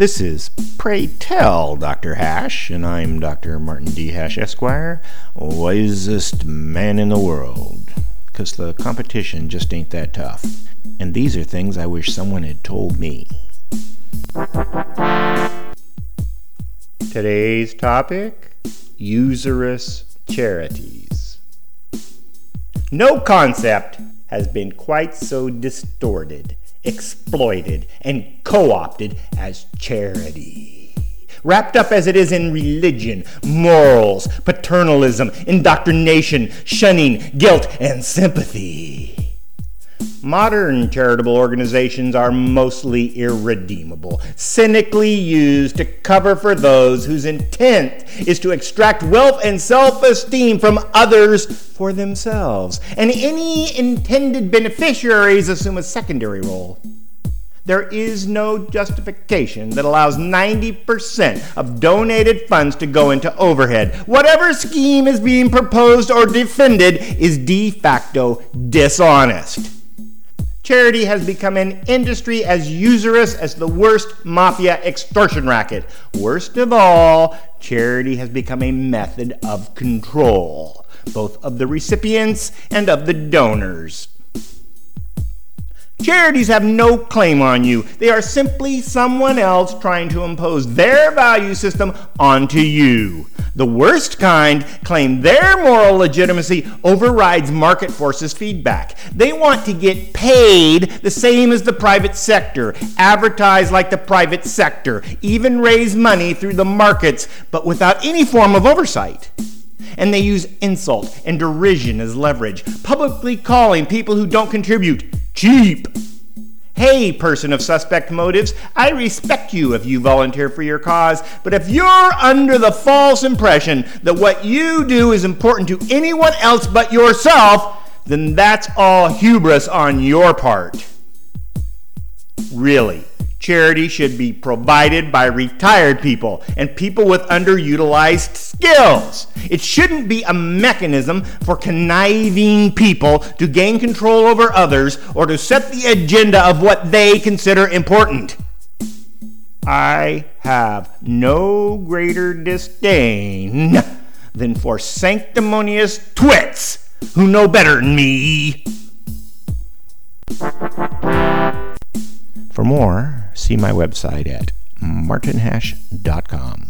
This is Pray Tell Dr. Hash, and I'm Dr. Martin D. Hash, Esquire, wisest man in the world. Because the competition just ain't that tough. And these are things I wish someone had told me. Today's topic usurious charities. No concept has been quite so distorted exploited, and co opted as charity. Wrapped up as it is in religion, morals, paternalism, indoctrination, shunning, guilt, and sympathy. Modern charitable organizations are mostly irredeemable, cynically used to cover for those whose intent is to extract wealth and self esteem from others for themselves, and any intended beneficiaries assume a secondary role. There is no justification that allows 90% of donated funds to go into overhead. Whatever scheme is being proposed or defended is de facto dishonest. Charity has become an industry as usurious as the worst mafia extortion racket. Worst of all, charity has become a method of control, both of the recipients and of the donors. Charities have no claim on you. They are simply someone else trying to impose their value system onto you. The worst kind claim their moral legitimacy overrides market forces feedback. They want to get paid the same as the private sector, advertise like the private sector, even raise money through the markets, but without any form of oversight and they use insult and derision as leverage, publicly calling people who don't contribute cheap. Hey, person of suspect motives, I respect you if you volunteer for your cause, but if you're under the false impression that what you do is important to anyone else but yourself, then that's all hubris on your part. Really. Charity should be provided by retired people and people with underutilized skills. It shouldn't be a mechanism for conniving people to gain control over others or to set the agenda of what they consider important. I have no greater disdain than for sanctimonious twits who know better than me. For more, see my website at martinhash.com.